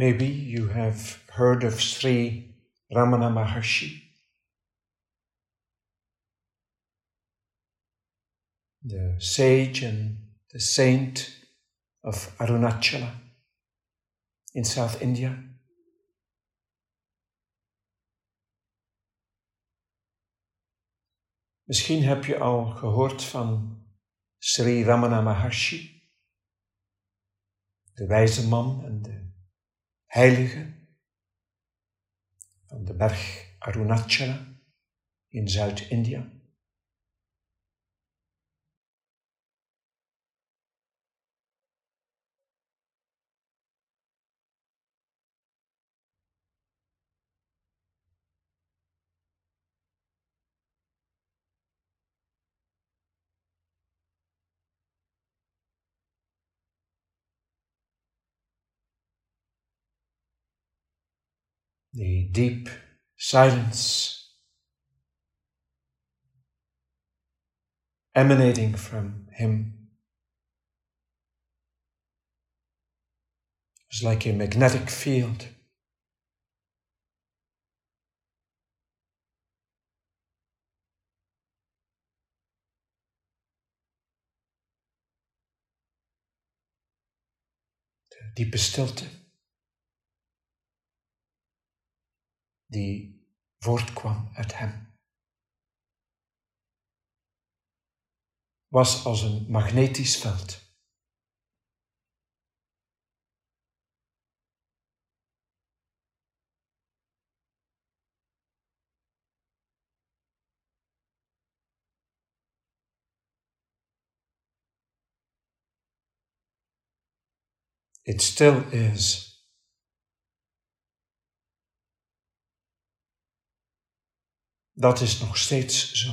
Maybe you have heard of Sri Ramana Maharshi, the sage and the saint of Arunachala in South India. Misschien heb je al gehoord van Sri Ramana Maharshi, de wijze man en de heilige van de berg Arunachala in Zuid-India. The deep silence emanating from him is like a magnetic field. Diepe stilte. Die voortkwam uit hem. Was als een magnetisch veld. It still is Dat is nog steeds zo.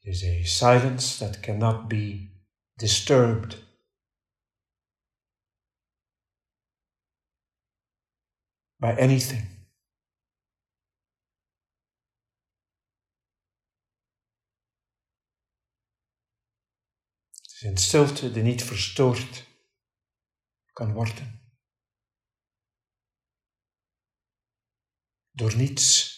It is a silence that cannot be disturbed by anything. Het is een stilte die niet verstoord kan worden. Door niets.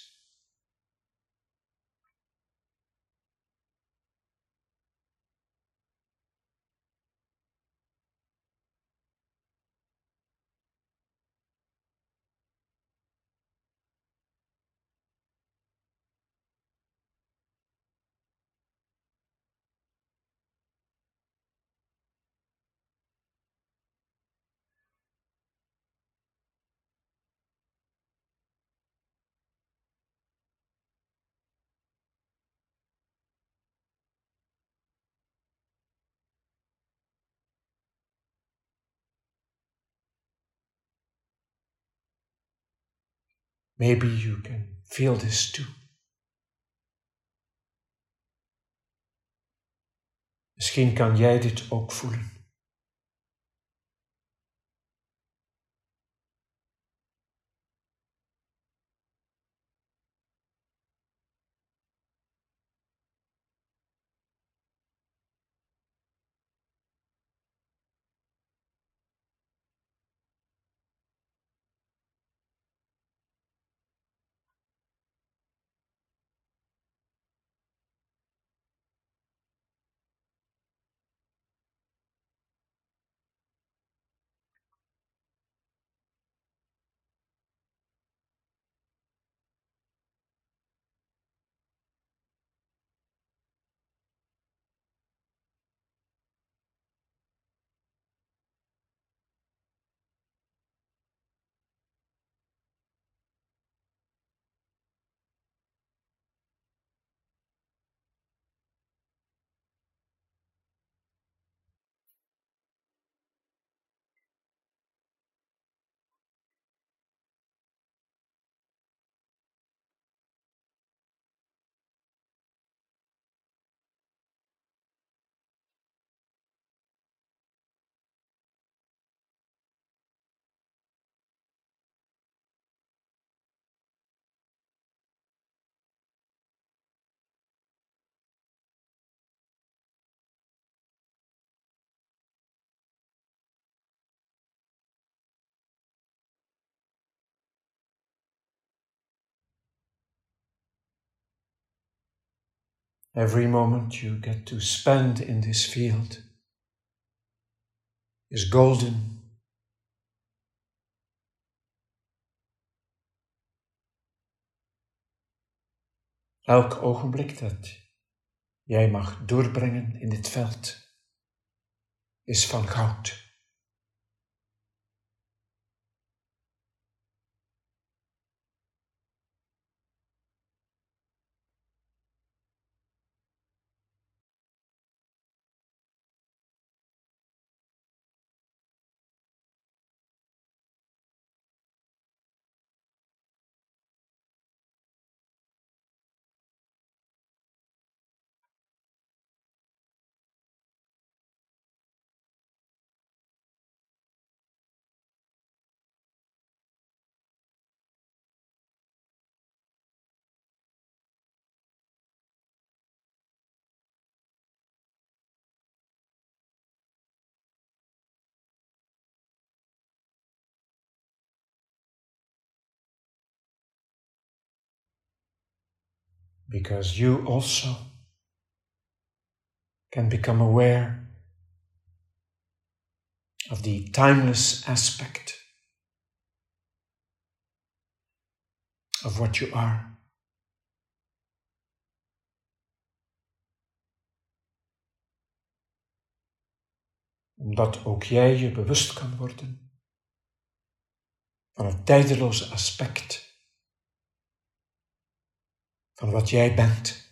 Maybe you can feel this too. Misschien kan jij dit ook voelen. Every moment you get to spend in this field is golden. Elk ogenblik dat jij mag doorbrengen in dit veld is van goud. Because you also can become aware of the timeless aspect of what you are. Omdat ook jij je bewust kan worden van het tijdeloze aspect van wat jij bent.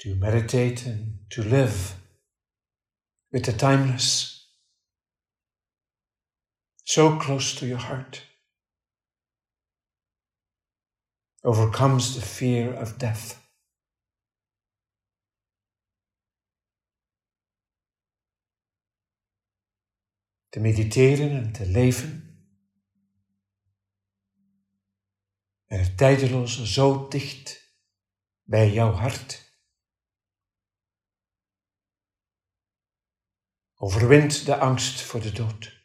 To meditate and to live with the timeless so close to your heart overcomes the fear of death. Te mediteren en te leven. En het tijdeloze zo dicht bij jouw hart. Overwint de angst voor de dood.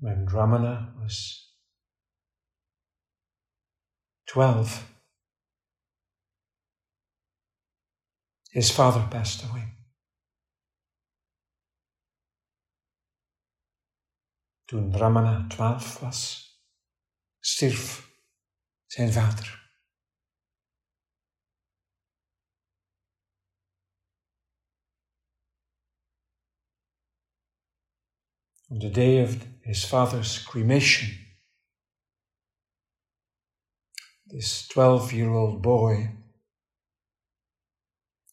When Ramana was 12, his father passed away. Toen Ramana 12 was, stierf zijn vader. On the day of his father's cremation, this 12 year old boy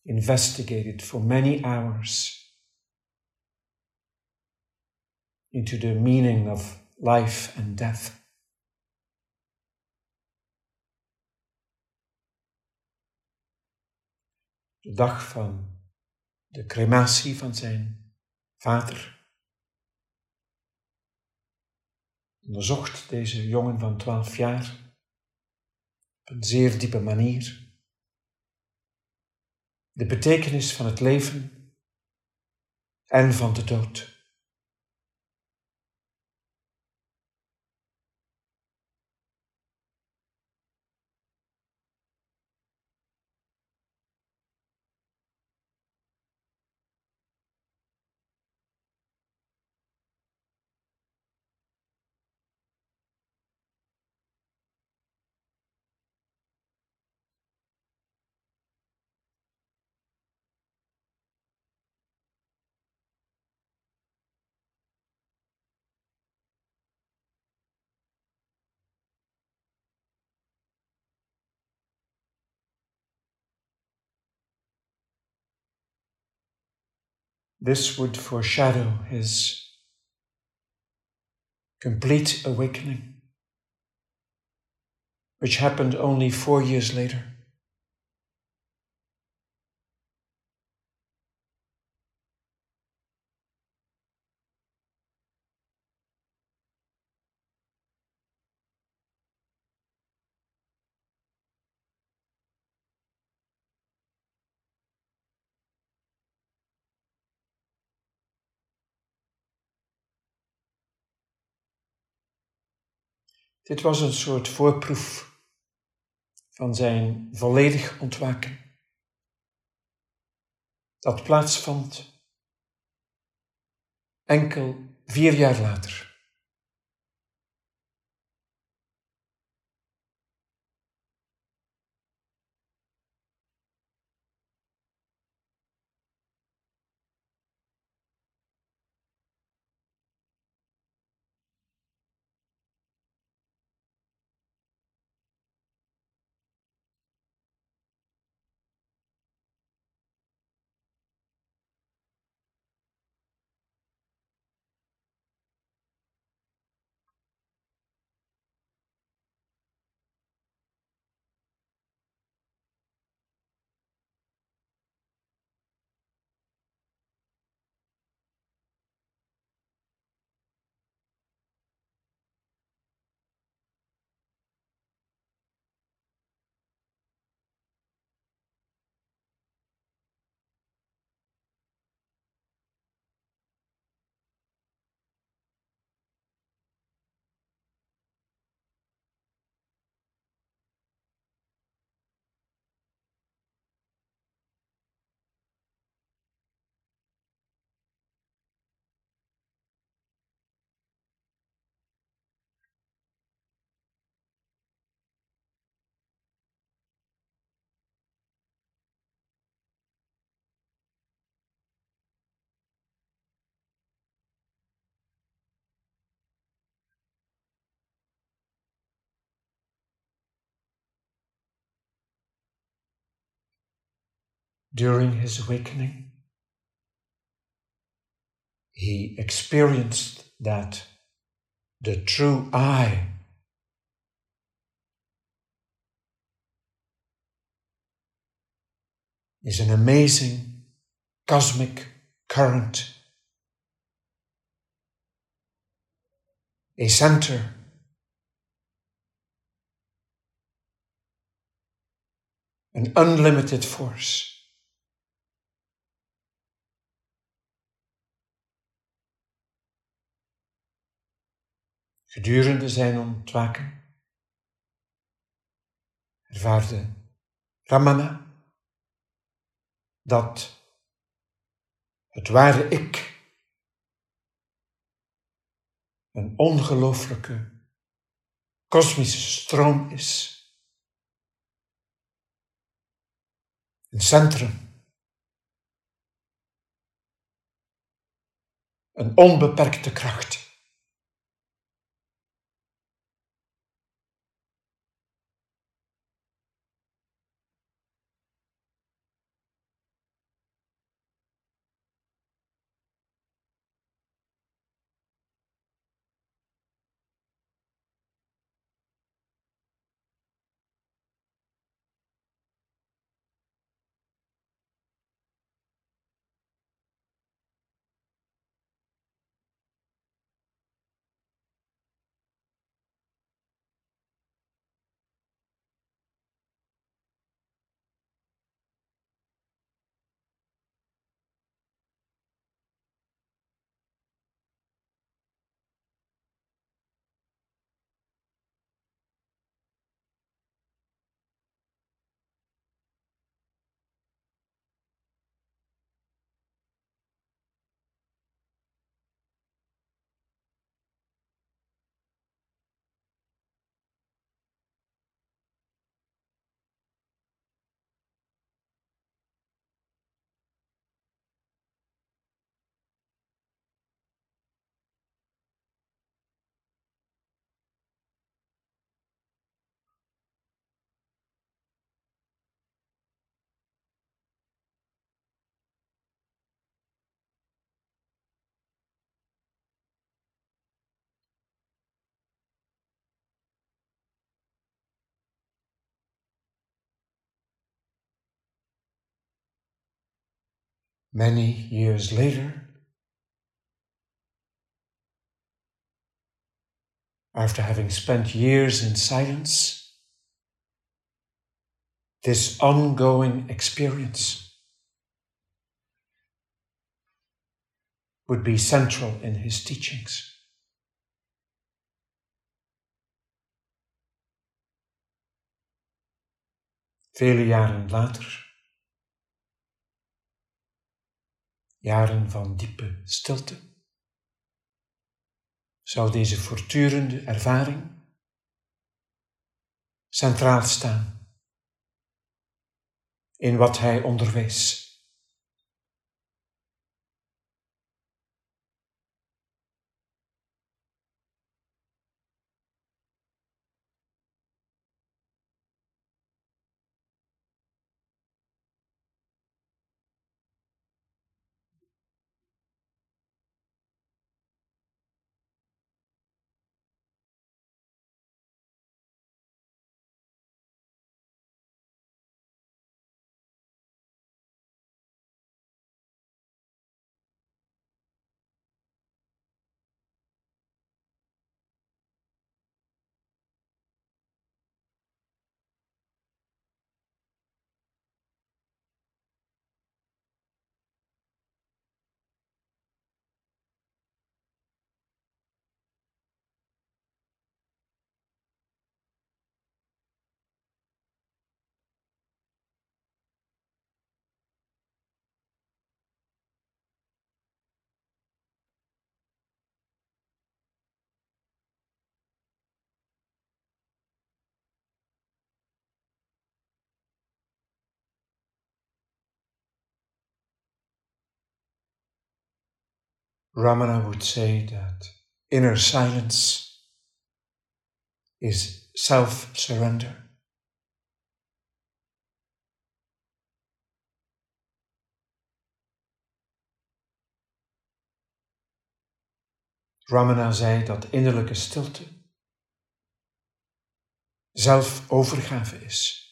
investigated for many hours into the meaning of life and death. De dag van de crematie van zijn vader onderzocht deze jongen van twaalf jaar op een zeer diepe manier de betekenis van het leven en van de dood. This would foreshadow his complete awakening, which happened only four years later. Dit was een soort voorproef van zijn volledig ontwaken. Dat plaatsvond enkel vier jaar later. During his awakening, he experienced that the true I. Is an amazing cosmic current, a center. An unlimited force. Gedurende zijn ontwaken ervaarde Ramana dat het ware ik een ongelooflijke kosmische stroom is. Een centrum. Een onbeperkte kracht. Many years later, after having spent years in silence, this ongoing experience would be central in his teachings. Vele jaren later jaren van diepe stilte, zou deze voortdurende ervaring centraal staan in wat hij onderwees. Ramana would say that inner silence is self surrender. Ramana zei dat innerlijke stilte zelfovergave is.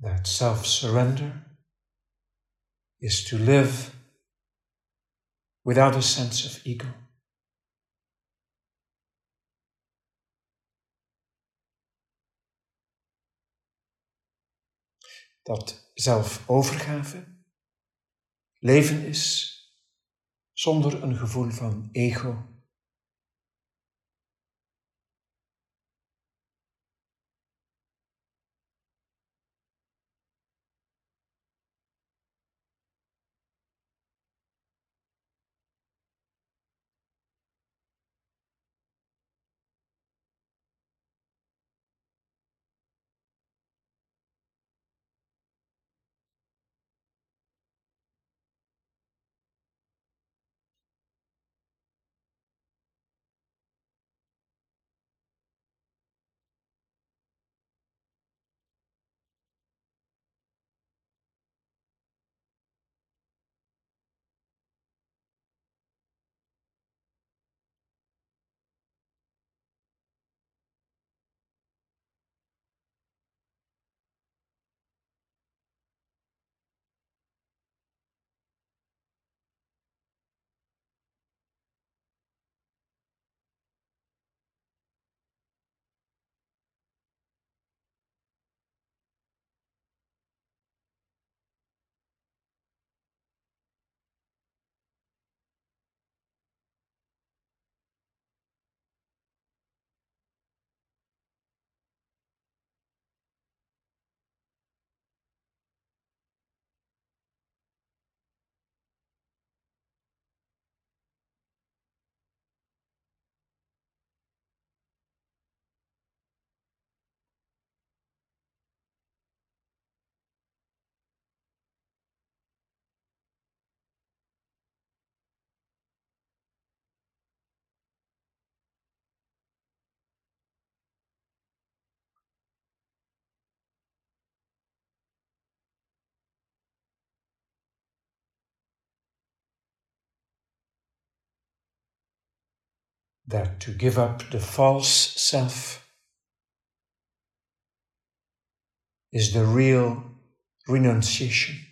That self surrender is to live without a sense of ego. Dat zelfovergave leven is zonder een gevoel van ego that to give up the false self is the real renunciation.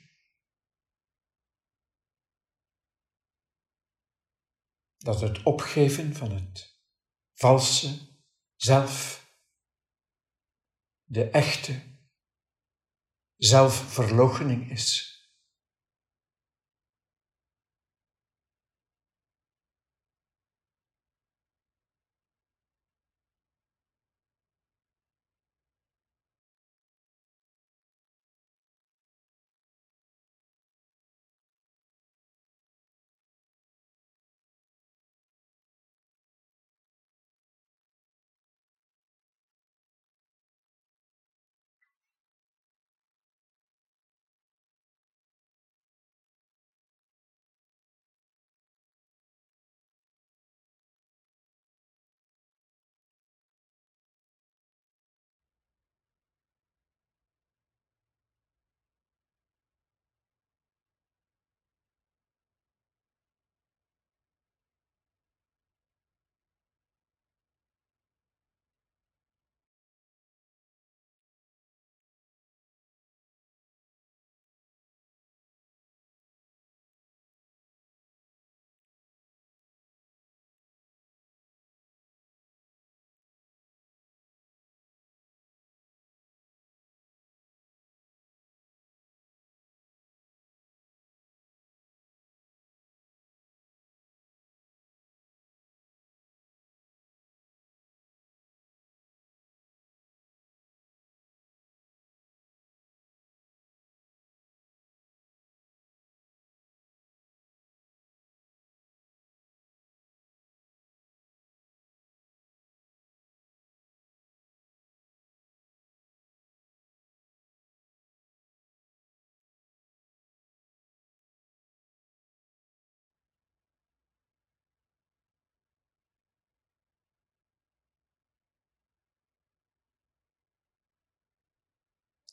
Dat het opgeven van het valse zelf de echte zelfverloochening is.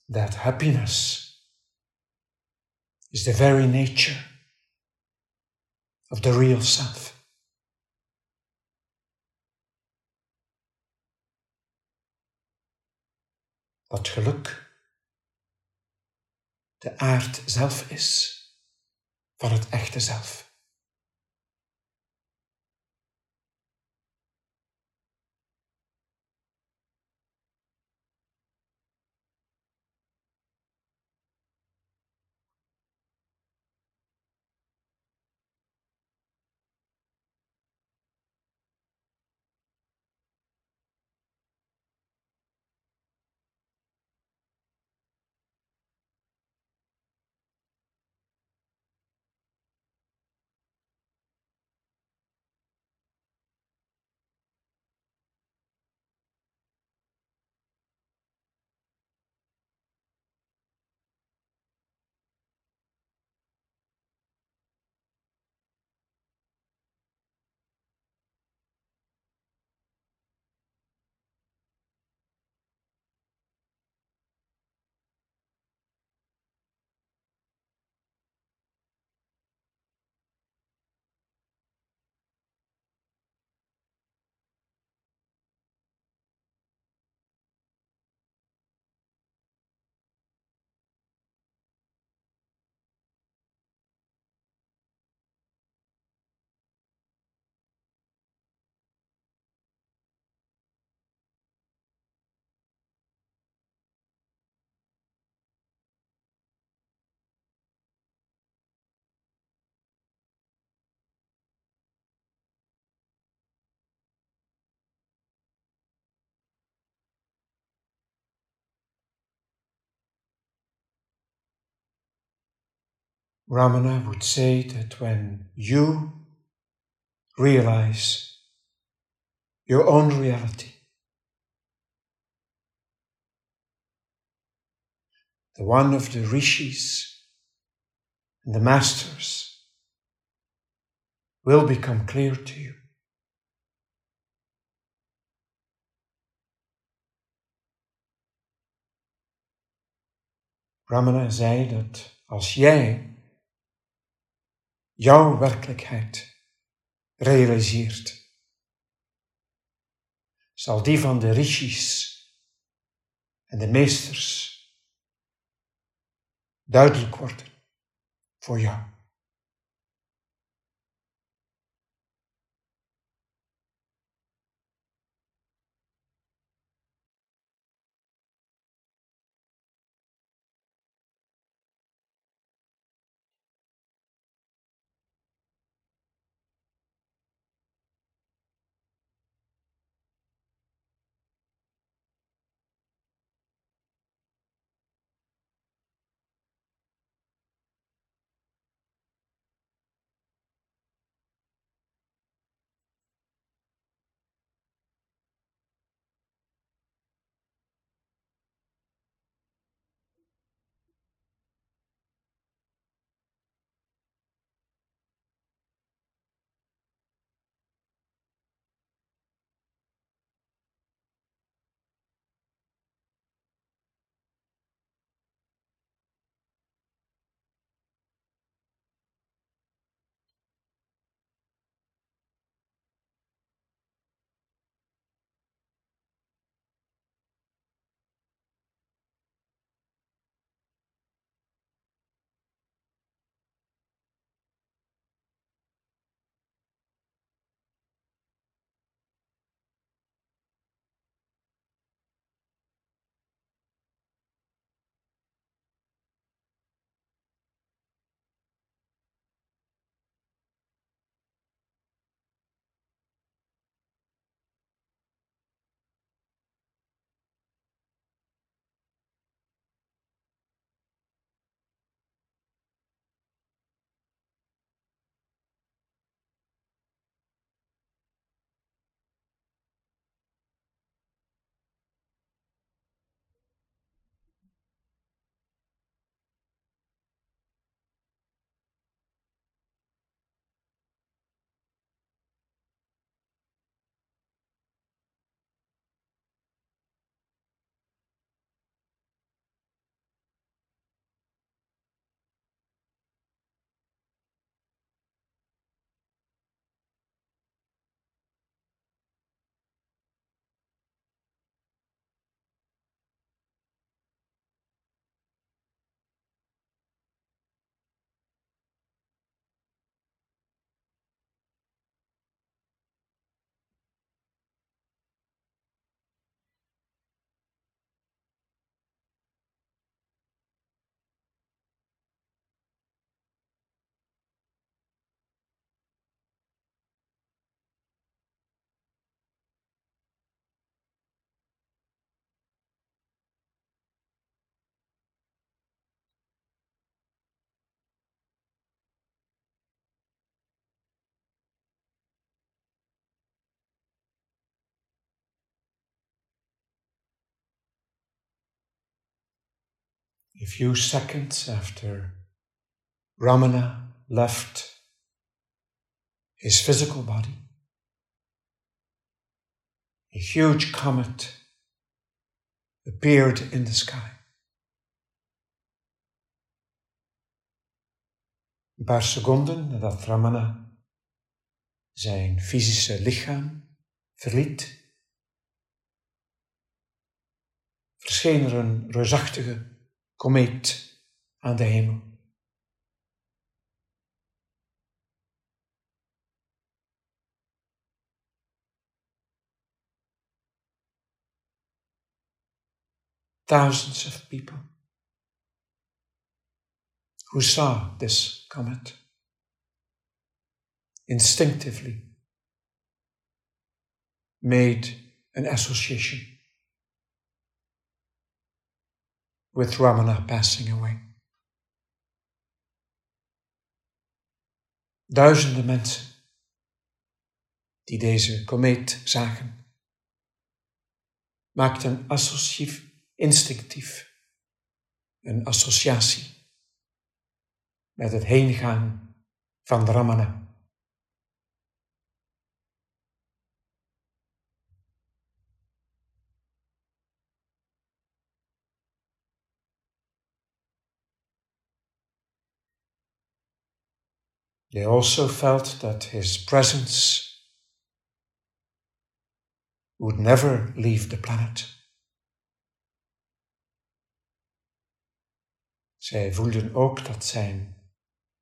That happiness is the very nature of the real self. Dat geluk de aard zelf is van het echte zelf. Ramana would say that when you realize your own reality, the one of the rishis and the masters will become clear to you. Ramana zei dat als jij jouw werkelijkheid realiseert, zal die van de rishis en de meesters duidelijk worden voor jou. A few seconds after Ramana left his physical body, a huge comet appeared in the sky. Een paar seconden nadat Ramana zijn fysische lichaam verliet, verscheen er een reusachtige komeet aan de. Thousands of people who saw this comet instinctively made an association with Ramana passing away. Duizenden mensen die deze komeet zagen, maakten associatief, instinctief een associatie met het heengaan van Ramana. They also felt that his presence would never leave the planet. Zij voelden ook dat zijn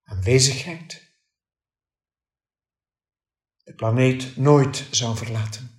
aanwezigheid de planeet nooit zou verlaten.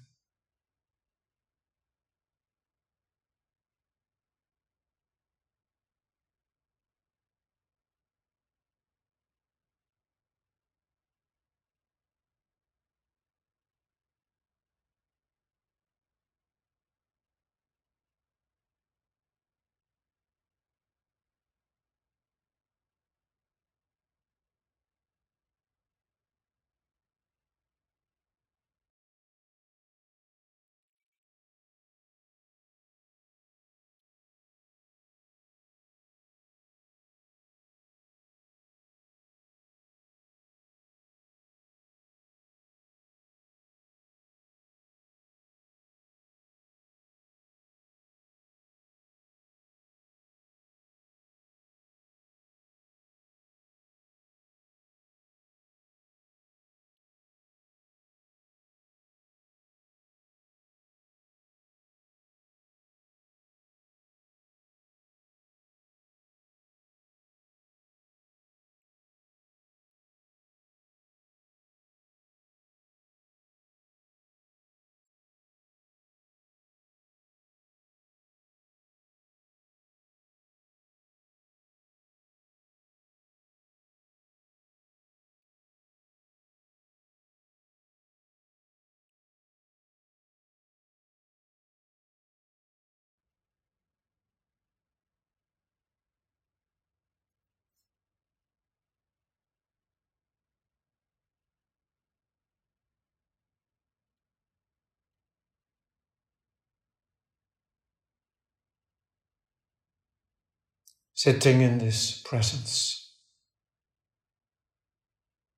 Sitting in this presence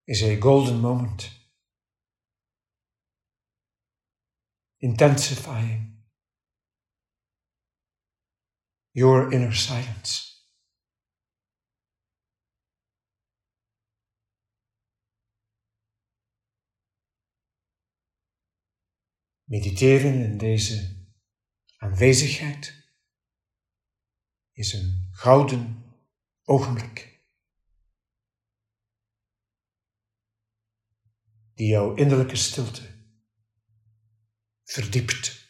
is a golden moment, intensifying your inner silence. Mediteren in deze aanwezigheid is een gouden ogenblik. Die jouw innerlijke stilte verdiept.